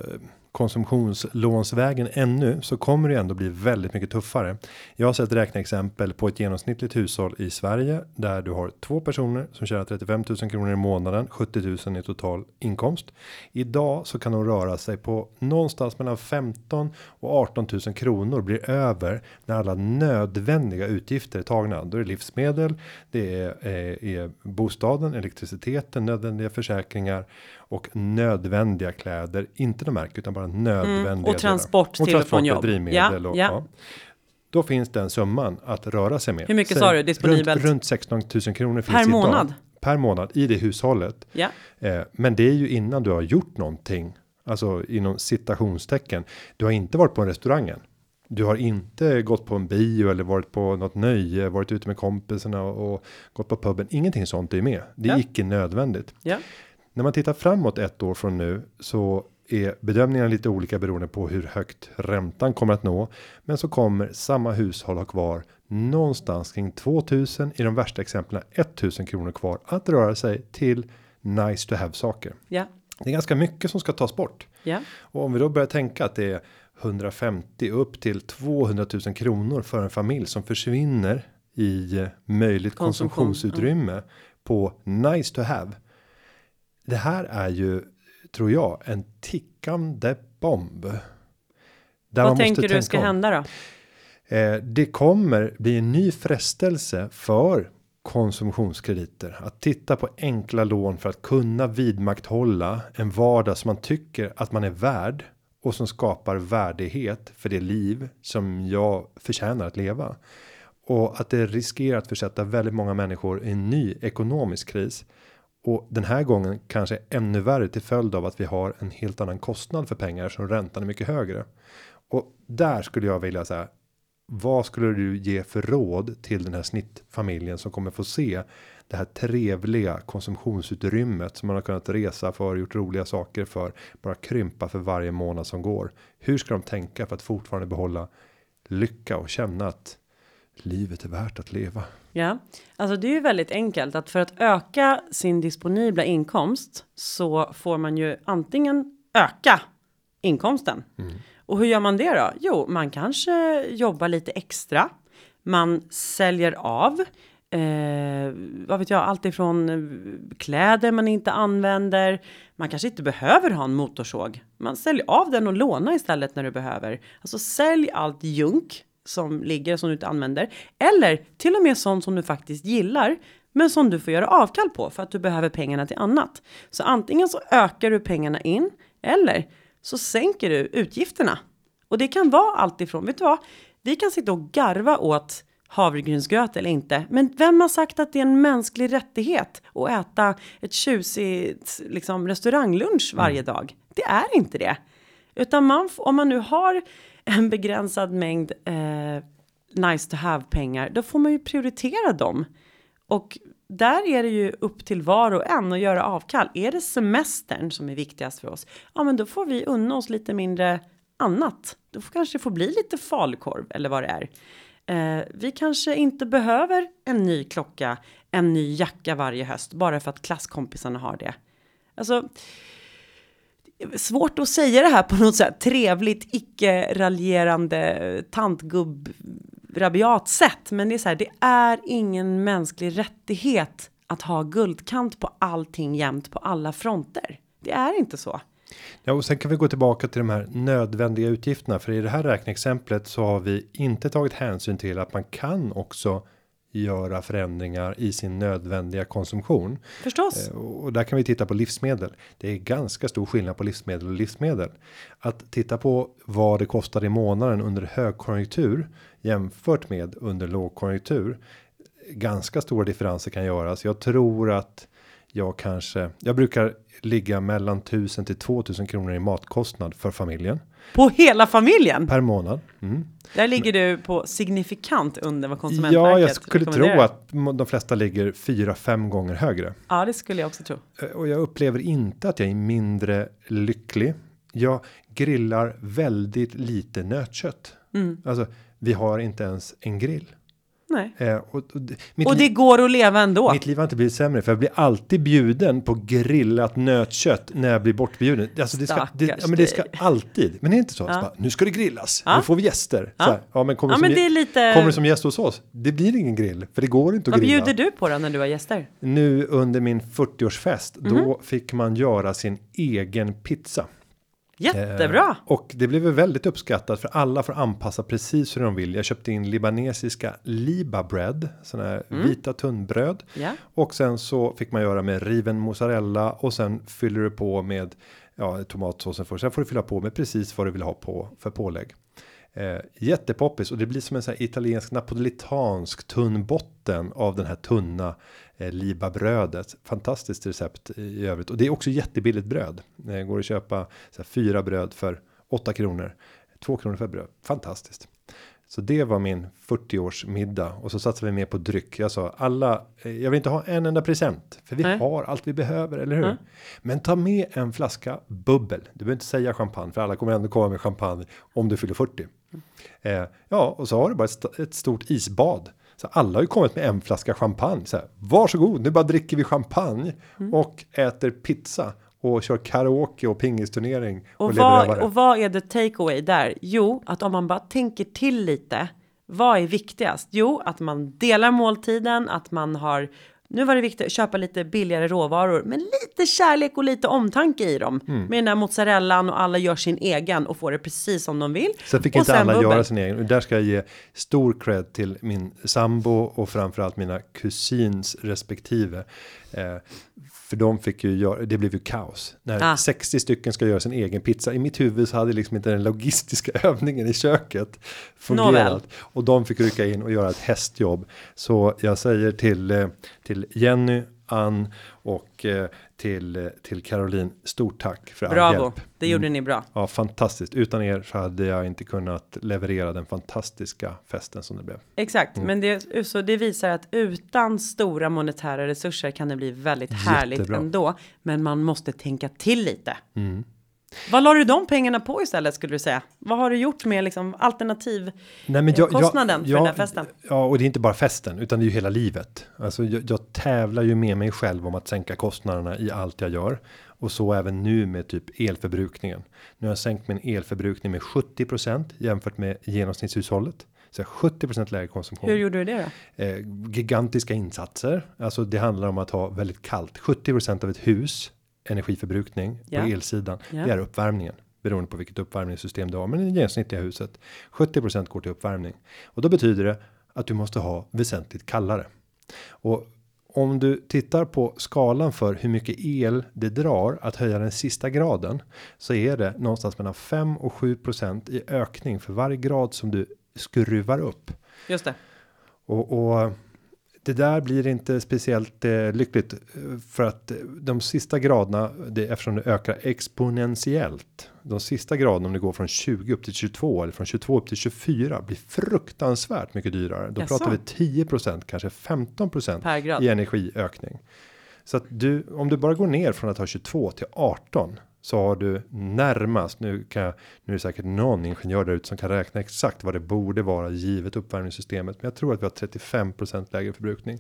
konsumtionslånsvägen ännu så kommer det ändå bli väldigt mycket tuffare. Jag har sett räkneexempel på ett genomsnittligt hushåll i Sverige där du har två personer som tjänar 35 000 kronor i månaden, 70 000 i total inkomst. Idag så kan de röra sig på någonstans mellan 15 och 18 000 kronor blir över när alla nödvändiga utgifter är tagna. Då är det livsmedel, det är, är, är bostaden, elektriciteten, nödvändiga försäkringar och nödvändiga kläder, inte de märken utan bara nödvändiga. Mm, och transport och till och från jobb. drivmedel ja, och, ja. ja. Då finns den summan att röra sig med. Hur mycket sa du disponibelt? Runt, runt 16 000 kronor finns per månad. Idag, per månad i det hushållet. Ja. Eh, men det är ju innan du har gjort någonting, alltså inom citationstecken. Du har inte varit på en restaurangen. Du har inte gått på en bio eller varit på något nöje, varit ute med kompisarna och, och gått på puben. Ingenting sånt är med. Det är ja. icke nödvändigt. Ja. När man tittar framåt ett år från nu så är bedömningarna lite olika beroende på hur högt räntan kommer att nå. Men så kommer samma hushåll ha kvar någonstans kring 2000 i de värsta exemplen 1000 kronor kvar att röra sig till nice to have saker. Ja. Det är ganska mycket som ska tas bort. Ja. Och om vi då börjar tänka att det är 150 upp till 200 000 kronor för en familj som försvinner i eh, möjligt Konsumtion, konsumtionsutrymme på nice to have. Det här är ju tror jag en tickande bomb. Där Vad tänker du ska om. hända då? Eh, det kommer bli en ny frestelse för konsumtionskrediter att titta på enkla lån för att kunna vidmakthålla en vardag som man tycker att man är värd och som skapar värdighet för det liv som jag förtjänar att leva och att det riskerar att försätta väldigt många människor i en ny ekonomisk kris och den här gången kanske ännu värre till följd av att vi har en helt annan kostnad för pengar som räntan är mycket högre. Och där skulle jag vilja säga. Vad skulle du ge för råd till den här snittfamiljen som kommer få se det här trevliga konsumtionsutrymmet som man har kunnat resa för gjort roliga saker för bara krympa för varje månad som går. Hur ska de tänka för att fortfarande behålla lycka och känna att livet är värt att leva? Ja, alltså det är ju väldigt enkelt att för att öka sin disponibla inkomst så får man ju antingen öka inkomsten. Och hur gör man det då? Jo, man kanske jobbar lite extra. Man säljer av. Eh, vad vet jag, allt ifrån eh, kläder man inte använder. Man kanske inte behöver ha en motorsåg. Man säljer av den och lånar istället när du behöver. Alltså sälj allt junk som ligger som du inte använder. Eller till och med sånt som du faktiskt gillar. Men som du får göra avkall på för att du behöver pengarna till annat. Så antingen så ökar du pengarna in. Eller så sänker du utgifterna. Och det kan vara allt ifrån, vet du vad? Vi kan sitta och garva åt havregrynsgröt eller inte. Men vem har sagt att det är en mänsklig rättighet att äta ett tjusigt liksom, restauranglunch varje dag? Det är inte det. Utan man, om man nu har en begränsad mängd eh, nice to have pengar, då får man ju prioritera dem. Och där är det ju upp till var och en att göra avkall. Är det semestern som är viktigast för oss? Ja, men då får vi unna oss lite mindre annat. Då får kanske får bli lite falukorv eller vad det är. Eh, vi kanske inte behöver en ny klocka, en ny jacka varje höst bara för att klasskompisarna har det. Alltså, svårt att säga det här på något sätt trevligt, icke raljerande tantgubb rabiat sätt. Men det är så här, det är ingen mänsklig rättighet att ha guldkant på allting jämt på alla fronter. Det är inte så. Ja, och sen kan vi gå tillbaka till de här nödvändiga utgifterna. För i det här räkneexemplet så har vi inte tagit hänsyn till att man kan också göra förändringar i sin nödvändiga konsumtion. Förstås. Eh, Och där kan vi titta på livsmedel. Det är ganska stor skillnad på livsmedel och livsmedel. Att titta på vad det kostar i månaden under högkonjunktur jämfört med under lågkonjunktur. Ganska stora differenser kan göras. Jag tror att jag kanske, jag brukar ligga mellan 1000 till 2000 kronor i matkostnad för familjen På hela familjen. per månad. Mm. Där ligger du på signifikant under vad Konsumentverket Ja, jag skulle tro att de flesta ligger 4-5 gånger högre. Ja, det skulle jag också tro. Eh, Och jag upplever inte att jag är mindre lycklig. Jag grillar väldigt lite nötkött. Mm. Alltså, vi har inte ens en grill. Nej. Eh, och, och, det- mitt, Och det går att leva ändå. mitt liv har inte blivit sämre för jag blir alltid bjuden på grillat nötkött när jag blir bortbjuden. Alltså det ska, det, ja, men det ska alltid. Men det är inte så. Ja. så bara, nu ska det grillas. Ja. Nu får vi gäster. Ja. Så här, ja, men kommer Ja, du men som, det lite... kommer som gäst hos oss? Det blir ingen grill för det går inte att Vad grilla. bjuder du på då när du har gäster? Nu under min 40-årsfest, Mhm. då fick man göra sin egen pizza. Jättebra! Eh, och det blev väl väldigt uppskattat för alla får anpassa precis hur de vill. Jag köpte in libanesiska liba bread, såna här Mm. vita tunnbröd. Ja. Och sen så fick man göra med riven mozzarella och sen fyller du på med ja, tomatsåsen först. Sen får du fylla på med precis vad du vill ha på för pålägg. Eh, jättepoppis och det blir som en sån här italiensk napolitansk tunn botten av den här tunna liba brödet. Fantastiskt recept i övrigt och det är också jättebilligt bröd. Det går att köpa så här, fyra bröd för 8 kronor. 2 kronor för bröd. Fantastiskt. Så det var min 40 middag och så satsade vi med på dryck. Jag sa alla. eh, Jag vill inte ha en enda present för vi Nej. har allt vi behöver, eller hur? Mm. Men ta med en flaska bubbel. Du behöver inte säga champagne för alla kommer ändå komma med champagne om du fyller 40. Eh, ja, och så har du bara ett, ett stort isbad. Så alla har ju kommit med en flaska champagne. Så här, varsågod, nu bara dricker vi champagne och äter pizza. och kör karaoke och pingisturnering och, Och vad, och vad är the takeaway där? Jo, att om man bara tänker till lite. Vad är viktigast? Jo, att man delar måltiden, att man har nu var det viktigt att köpa lite billigare råvaror, men lite kärlek och lite omtanke i dem. Mm. Med den där mozzarellan och alla gör sin egen och får det precis som de vill. Sen fick och inte alla bubbel. göra sin egen. Där ska jag ge stor cred till min sambo och framförallt mina kusins respektive. Eh, för de fick ju göra, det blev ju kaos. När Ah. 60 stycken ska göra sin egen pizza. I mitt huvud så hade liksom inte den logistiska övningen i köket fungerat. Nåväl. Och de fick rycka in och göra ett hästjobb. Så jag säger till, eh, till Jenny, Ann och eh, till, till Caroline, stort tack för all Bravo, hjälp. det gjorde ni bra. Ja, fantastiskt. Utan er så hade jag inte kunnat leverera den fantastiska festen som det blev. Exakt, Mm. men det, så det visar att utan stora monetära resurser kan det bli väldigt härligt Jättebra. ändå. Men man måste tänka till lite. Mm. Vad la du de pengarna på istället skulle du säga? Vad har du gjort med liksom alternativ Nej, men eh, kostnaden för den här festen? Ja, och det är inte bara festen, utan det är ju hela livet. Alltså, jag, jag tävlar ju med mig själv om att sänka kostnaderna i allt jag gör. Och så även nu med typ elförbrukningen. Nu har jag sänkt min elförbrukning med 70% jämfört med genomsnittshushållet. Så jag har 70% lägre konsumtion. Hur gjorde du det då? eh, gigantiska insatser. Alltså det handlar om att ha väldigt kallt. 70% av ett hus energiförbrukning på elsidan. Ja. Det är uppvärmningen beroende på vilket uppvärmningssystem du har. Men i det genomsnittliga huset 70% går till uppvärmning och då betyder det att du måste ha väsentligt kallare. Och om du tittar på skalan för hur mycket el det drar att höja den sista graden så är det någonstans mellan 5 och 7% i ökning för varje grad som du skruvar upp. Just det. Och, och det där blir inte speciellt eh, lyckligt eh, för att eh, de sista graderna, det, eftersom det ökar exponentiellt. De sista graderna om det går från 20 upp till 22 eller från 22 upp till 24 blir fruktansvärt mycket dyrare. Då Jaså? pratar vi 10% kanske 15 Per grad. i energiökning. Så att du, om du bara går ner från att ha 22 till 18 så har du närmast, nu kan jag, nu är det säkert någon ingenjör där ute som kan räkna exakt vad det borde vara givet uppvärmningssystemet. Men jag tror att vi har 35% lägre förbrukning.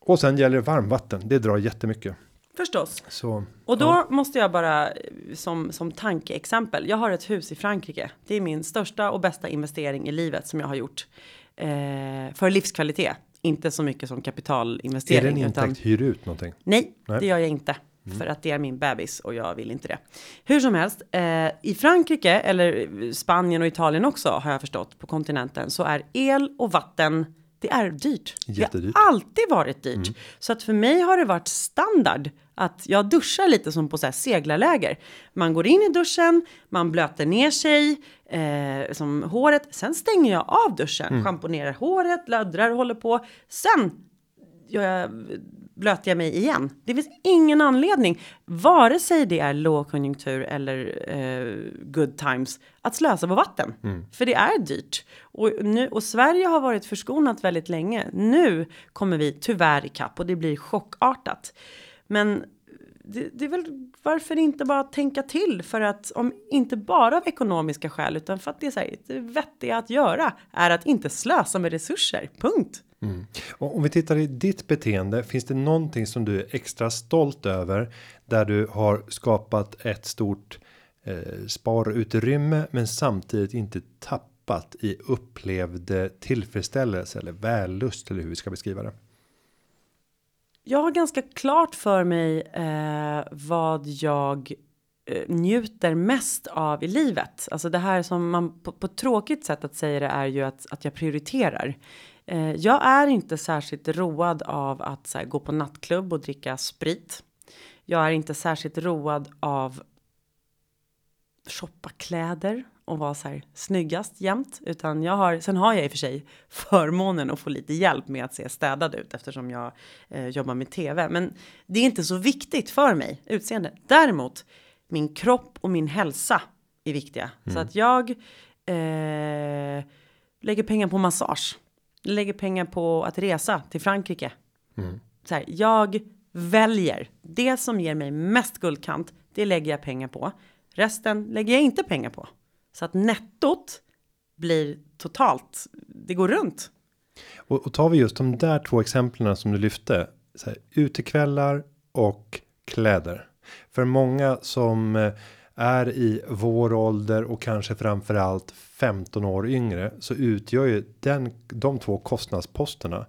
Och sen gäller det varmvatten, det drar jättemycket. Förstås. Så Och då måste jag bara som, som tankeexempel. Jag har ett hus i Frankrike. Det är min största och bästa investering i livet som jag har gjort. Eh, för livskvalitet. Inte så mycket som är kapitalinvestering. det en intäkt, utan, hyr ut någonting? nej, Nej. det gör jag inte. För att det är min bebis och jag vill inte det. Hur som helst, eh, i Frankrike eller Spanien och Italien också har jag förstått på kontinenten så är el och vatten det är dyrt. Jättedyrt. Det har alltid varit dyrt. Så att för mig har det varit standard att jag duschar lite som på så här seglarläger. Man går in i duschen, man blöter ner sig, eh, som håret. Sen stänger jag av duschen, schamponerar håret, laddrar och håller på. Sen gör jag, blöter jag mig igen. Det finns ingen anledning, vare sig det är lågkonjunktur eller eh, good times, att slösa på vatten. För det är dyrt. Och, nu, och Sverige har varit förskonat väldigt länge. Nu kommer vi tyvärr ikapp och det blir chockartat. Men det, det är väl varför inte bara tänka till för att om inte bara av ekonomiska skäl utan för att det är så här, det vettiga att göra är att inte slösa med resurser. Punkt. Mm. Och om vi tittar i ditt beteende, finns det någonting som du är extra stolt över där du har skapat ett stort eh, sparutrymme men samtidigt inte tappat i upplevd tillfredsställelse eller vällust eller hur vi ska beskriva det? Jag har ganska klart för mig eh, vad jag eh, njuter mest av i livet. Alltså det här som man på, på ett tråkigt sätt att säga det är ju att, att jag prioriterar. Eh, jag är inte särskilt road av att här, gå på nattklubb och dricka sprit. Jag är inte särskilt road av shoppa kläder och vara så här snyggast jämt. Utan jag har, sen har jag i och för sig förmånen att få lite hjälp med att se städad ut eftersom jag eh, jobbar med tv. Men det är inte så viktigt för mig, utseende. Däremot, min kropp och min hälsa är viktiga. Så att jag eh, lägger pengar på massage. Lägger pengar på att resa till Frankrike. Så här, jag väljer det som ger mig mest guldkant. Det lägger jag pengar på. Resten lägger jag inte pengar på. Så att nettot blir totalt. Det går runt. Och, och tar vi just de där två exemplen som du lyfte. Så här, utekvällar och kläder. För många som eh, är i vår ålder och kanske framförallt 15 år yngre så utgör ju den de två kostnadsposterna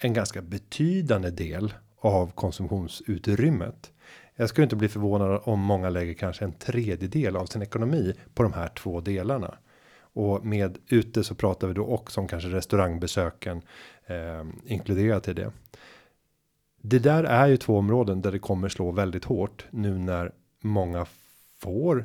en ganska betydande del av konsumtionsutrymmet. Jag skulle inte bli förvånad om många lägger kanske en tredjedel av sin ekonomi på de här två delarna. Och med ute så pratar vi då också om kanske restaurangbesöken eh, inkluderat i det. Det där är ju två områden där det kommer slå väldigt hårt nu när många får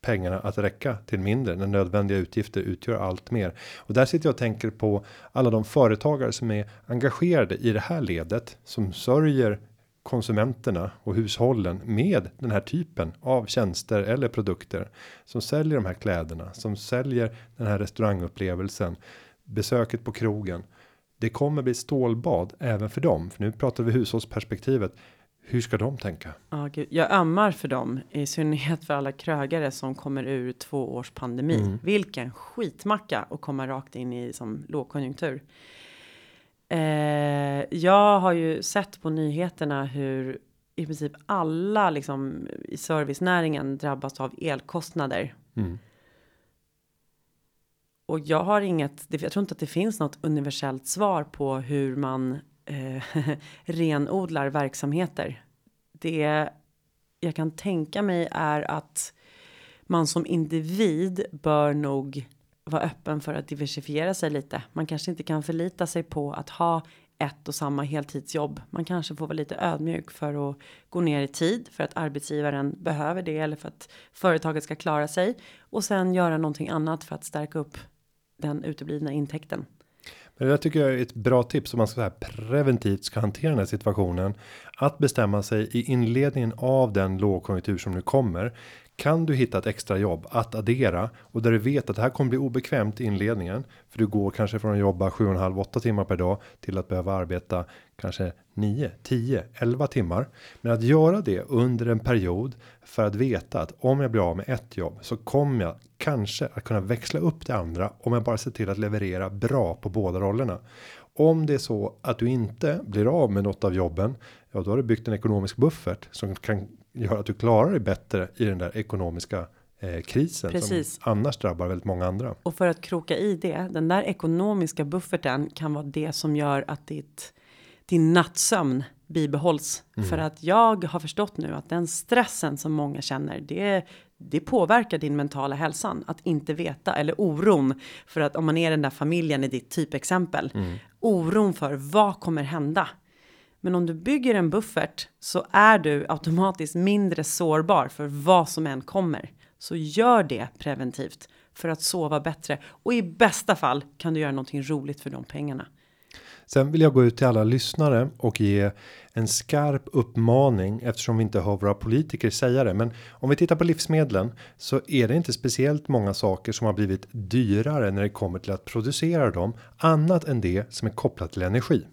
pengarna att räcka till mindre när nödvändiga utgifter utgör allt mer. Och där sitter jag och tänker på alla de företagare som är engagerade i det här ledet som sörjer konsumenterna och hushållen med den här typen av tjänster eller produkter som säljer de här kläderna som säljer den här restaurangupplevelsen besöket på krogen. Det kommer bli stålbad även för dem, för nu pratar vi hushållsperspektivet. Hur ska de tänka? Ja, gud. Jag ömmar för dem, i synnerhet för alla krögare som kommer ur två års pandemi. Mm. Vilken skitmacka att komma rakt in i som lågkonjunktur. Eh, jag har ju sett på nyheterna hur i princip alla liksom i servicenäringen drabbas av elkostnader. Mm. Och jag har inget, jag tror inte att det finns något universellt svar på hur man eh, renodlar verksamheter. Det jag kan tänka mig är att man som individ bör nog vara öppen för att diversifiera sig lite. Man kanske inte kan förlita sig på att ha ett och samma heltidsjobb. Man kanske får vara lite ödmjuk för att gå ner i tid för att arbetsgivaren behöver det eller för att företaget ska klara sig och sen göra någonting annat för att stärka upp den uteblivna intäkten. Men där tycker jag är ett bra tips om man ska så här preventivt ska hantera den här situationen. Att bestämma sig i inledningen av den lågkonjunktur som nu kommer. Kan du hitta ett extra jobb att addera och där du vet att det här kommer bli obekvämt i inledningen för du går kanske från att jobba 7,5 8 timmar per dag till att behöva arbeta kanske 9 10 11 timmar. Men att göra det under en period för att veta att om jag blir av med ett jobb så kommer jag kanske att kunna växla upp det andra om jag bara ser till att leverera bra på båda rollerna. Om det är så att du inte blir av med något av jobben, ja, då har du byggt en ekonomisk buffert som kan göra att du klarar dig bättre i den där ekonomiska eh, krisen Precis. som annars drabbar väldigt många andra. Och för att kroka i det, den där ekonomiska bufferten kan vara det som gör att ditt din nattsömn bibehålls mm. för att jag har förstått nu att den stressen som många känner det det påverkar din mentala hälsan att inte veta eller oron för att om man är den där familjen i ditt typexempel mm. oron för vad kommer hända men om du bygger en buffert så är du automatiskt mindre sårbar för vad som än kommer. Så gör det preventivt för att sova bättre och i bästa fall kan du göra någonting roligt för de pengarna. Sen vill jag gå ut till alla lyssnare och ge en skarp uppmaning eftersom vi inte hör våra politiker säga det. Men om vi tittar på livsmedlen så är det inte speciellt många saker som har blivit dyrare när det kommer till att producera dem annat än det som är kopplat till energi.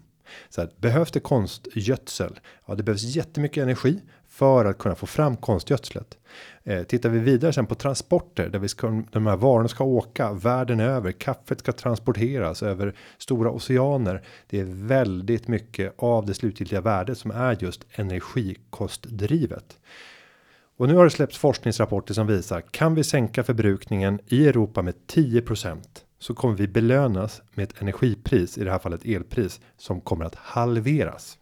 Så här, behövs det konstgödsel? Ja, det behövs jättemycket energi för att kunna få fram konstgödslet. Eh, tittar vi vidare sen på transporter där vi ska de här varorna ska åka världen över. Kaffet ska transporteras över stora oceaner. Det är väldigt mycket av det slutgiltiga värdet som är just energikostdrivet. Och nu har det släppts forskningsrapporter som visar kan vi sänka förbrukningen i Europa med 10% så kommer vi belönas med ett energipris i det här fallet elpris som kommer att halveras.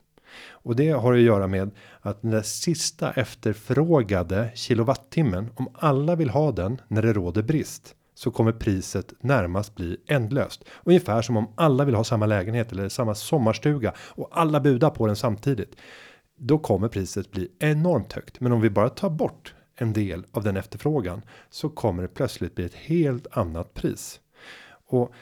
Och det har att göra med att den där sista efterfrågade kilowattimmen om alla vill ha den när det råder brist så kommer priset närmast bli ändlöst. Ungefär som om alla vill ha samma lägenhet eller samma sommarstuga och alla budar på den samtidigt. Då kommer priset bli enormt högt. Men om vi bara tar bort en del av den efterfrågan så kommer det plötsligt bli ett helt annat pris. Och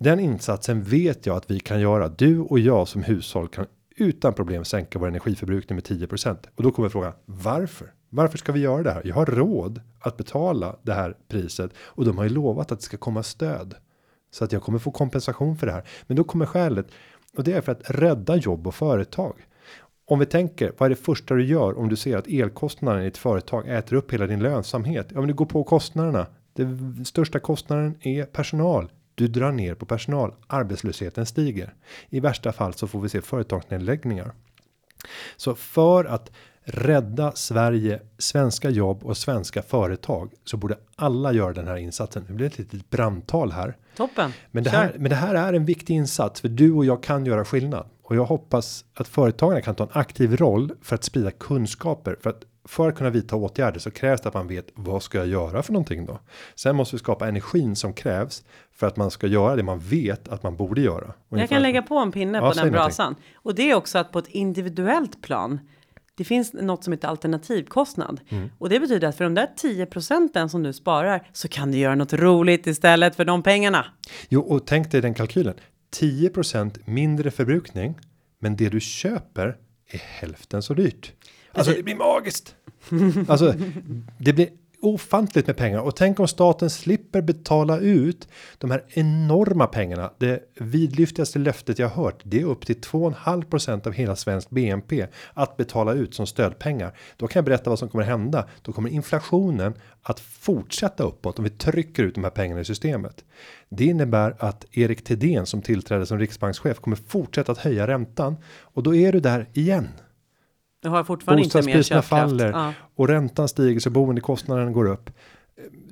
den insatsen vet jag att vi kan göra. Du och jag som hushåll kan utan problem sänka vår energiförbrukning med 10% och då kommer frågan varför? Varför ska vi göra det här? Jag har råd att betala det här priset och de har ju lovat att det ska komma stöd så att jag kommer få kompensation för det här. Men då kommer skälet och det är för att rädda jobb och företag. Om vi tänker vad är det första du gör om du ser att elkostnaden i ett företag äter upp hela din lönsamhet? Ja, men du går på kostnaderna. Det största kostnaden är personal. Du drar ner på personal. Arbetslösheten stiger. I värsta fall så får vi se företagsnedläggningar. Så för att rädda Sverige, svenska jobb och svenska företag så borde alla göra den här insatsen. Det blir ett litet brandtal här. Toppen. Men det Kör. här, men det här är en viktig insats för du och jag kan göra skillnad och jag hoppas att företagarna kan ta en aktiv roll för att sprida kunskaper för att för att kunna vidta åtgärder så krävs det att man vet vad ska jag göra för någonting då. Sen måste vi skapa energin som krävs för att man ska göra det man vet att man borde göra. Jag Ungefär- kan lägga på en pinne Ja, på den någonting. brasan. Och det är också att på ett individuellt plan. Det finns något som heter alternativkostnad. Mm. Och det betyder att för de där 10 procenten som du sparar så kan du göra något roligt istället för de pengarna. Jo, och tänk dig den kalkylen. 10% mindre förbrukning, men det du köper är hälften så dyrt. Alltså det blir magiskt. Alltså det blir ofantligt med pengar och tänk om staten slipper betala ut de här enorma pengarna. Det vidlyftigaste löftet jag hört, det är upp till 2,5% av hela svensk BNP att betala ut som stödpengar. Då kan jag berätta vad som kommer hända. Då kommer inflationen att fortsätta uppåt om vi trycker ut de här pengarna i systemet. Det innebär att Erik Thedéen som tillträdde som riksbankschef kommer fortsätta att höja räntan och då är du där igen. Du har fortfarande inte mer köpkraft. faller Ja. och räntan stiger så boendekostnaden går upp.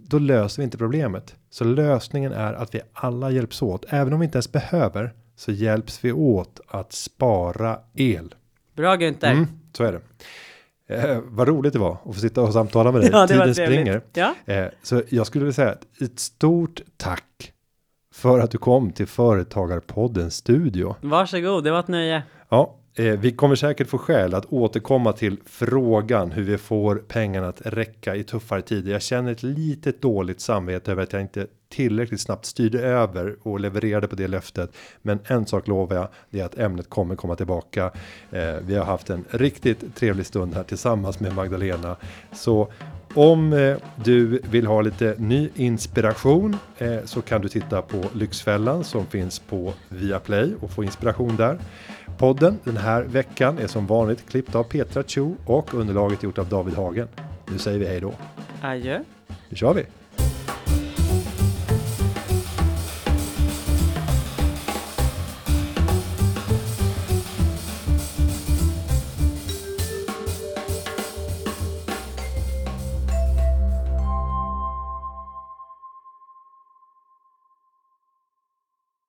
Då löser vi inte problemet. Så lösningen är att vi alla hjälps åt. Även om vi inte ens behöver så hjälps vi åt att spara el. Bra Günther. Mm, så är det. Eh, vad roligt det var att få sitta och samtala med dig. Ja, Tiden springer. Ja. Eh, så jag skulle vilja säga ett stort tack för att du kom till Företagarpoddens studio. Varsågod, det var ett nöje. Ja, eh, vi kommer säkert få skäl att återkomma till frågan hur vi får pengarna att räcka i tuffare tider. Jag känner ett litet dåligt samvete över att jag inte tillräckligt snabbt styrde över och levererade på det löftet. Men en sak lovar jag, det är att ämnet kommer komma tillbaka. Eh, vi har haft en riktigt trevlig stund här tillsammans med Magdalena. Så om eh, du vill ha lite ny inspiration eh, så kan du titta på Lyxfällan som finns på Viaplay och få inspiration där. Podden den här veckan är som vanligt klippt av Petra Cho och underlaget gjort av David Hagen. Nu säger vi hej då. Adjö. Nu kör vi!